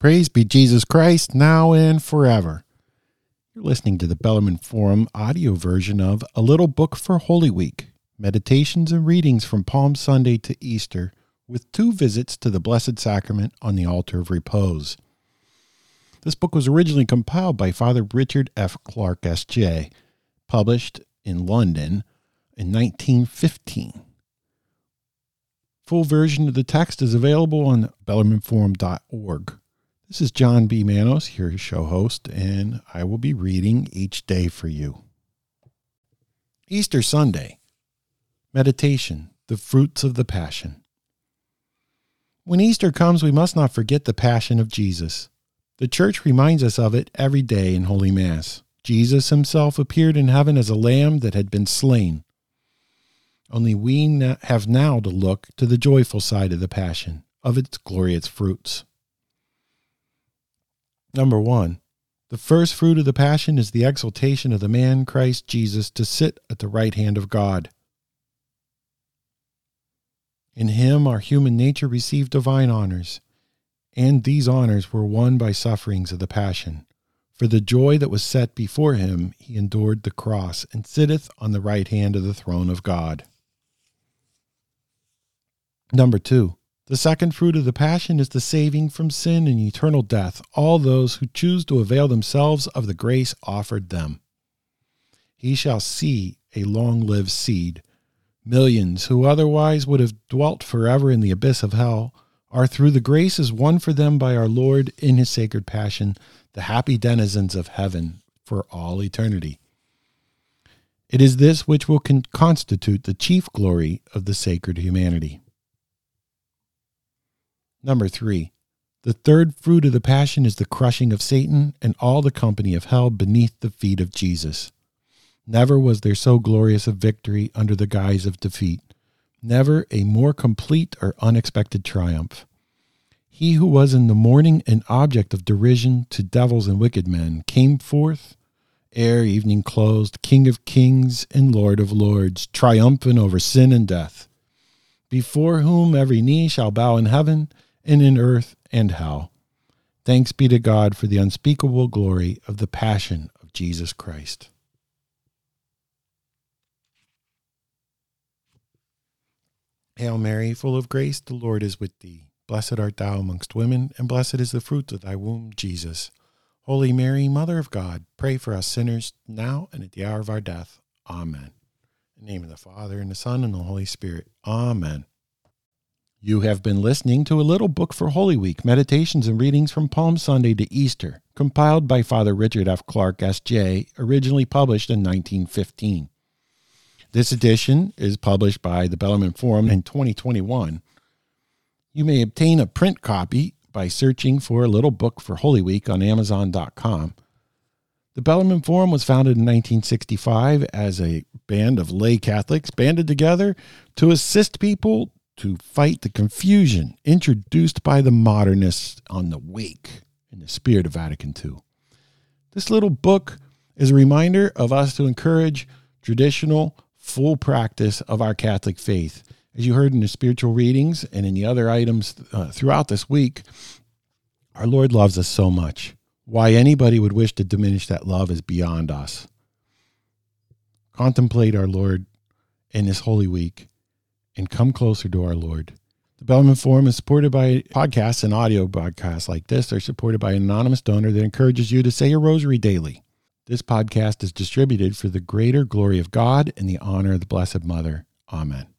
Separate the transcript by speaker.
Speaker 1: Praise be Jesus Christ, now and forever. You're listening to the Bellarmine Forum audio version of A Little Book for Holy Week Meditations and Readings from Palm Sunday to Easter, with two visits to the Blessed Sacrament on the Altar of Repose. This book was originally compiled by Father Richard F. Clarke, S.J., published in London in 1915. Full version of the text is available on bellarmineforum.org. This is John B. Manos, your show host, and I will be reading each day for you. Easter Sunday Meditation, the fruits of the Passion. When Easter comes, we must not forget the Passion of Jesus. The Church reminds us of it every day in Holy Mass. Jesus himself appeared in heaven as a lamb that had been slain. Only we have now to look to the joyful side of the Passion, of its glorious fruits. Number one, the first fruit of the Passion is the exaltation of the man Christ Jesus to sit at the right hand of God. In him, our human nature received divine honors, and these honors were won by sufferings of the Passion. For the joy that was set before him, he endured the cross and sitteth on the right hand of the throne of God. Number two, the second fruit of the Passion is the saving from sin and eternal death all those who choose to avail themselves of the grace offered them. He shall see a long lived seed. Millions who otherwise would have dwelt forever in the abyss of hell are through the graces won for them by our Lord in his sacred passion, the happy denizens of heaven for all eternity. It is this which will con- constitute the chief glory of the sacred humanity. Number three, the third fruit of the Passion is the crushing of Satan and all the company of hell beneath the feet of Jesus. Never was there so glorious a victory under the guise of defeat, never a more complete or unexpected triumph. He who was in the morning an object of derision to devils and wicked men came forth, ere evening closed, King of kings and Lord of lords, triumphant over sin and death, before whom every knee shall bow in heaven and in earth and hell. Thanks be to God for the unspeakable glory of the passion of Jesus Christ. Hail Mary, full of grace, the Lord is with thee. Blessed art thou amongst women, and blessed is the fruit of thy womb, Jesus. Holy Mary, Mother of God, pray for us sinners, now and at the hour of our death. Amen. In the name of the Father, and the Son, and the Holy Spirit. Amen. You have been listening to a little book for Holy Week, meditations and readings from Palm Sunday to Easter, compiled by Father Richard F. Clarke, S.J., originally published in 1915. This edition is published by the Bellarmine Forum in 2021. You may obtain a print copy by searching for a little book for Holy Week on Amazon.com. The Bellarmine Forum was founded in 1965 as a band of lay Catholics banded together to assist people to fight the confusion introduced by the modernists on the wake in the spirit of Vatican II. This little book is a reminder of us to encourage traditional, full practice of our Catholic faith. As you heard in the spiritual readings and in the other items uh, throughout this week, our Lord loves us so much. Why anybody would wish to diminish that love is beyond us. Contemplate our Lord in this Holy Week and come closer to our Lord. The Bellarmine Forum is supported by podcasts and audio broadcasts like this. They're supported by an anonymous donor that encourages you to say your rosary daily. This podcast is distributed for the greater glory of God and the honor of the Blessed Mother. Amen.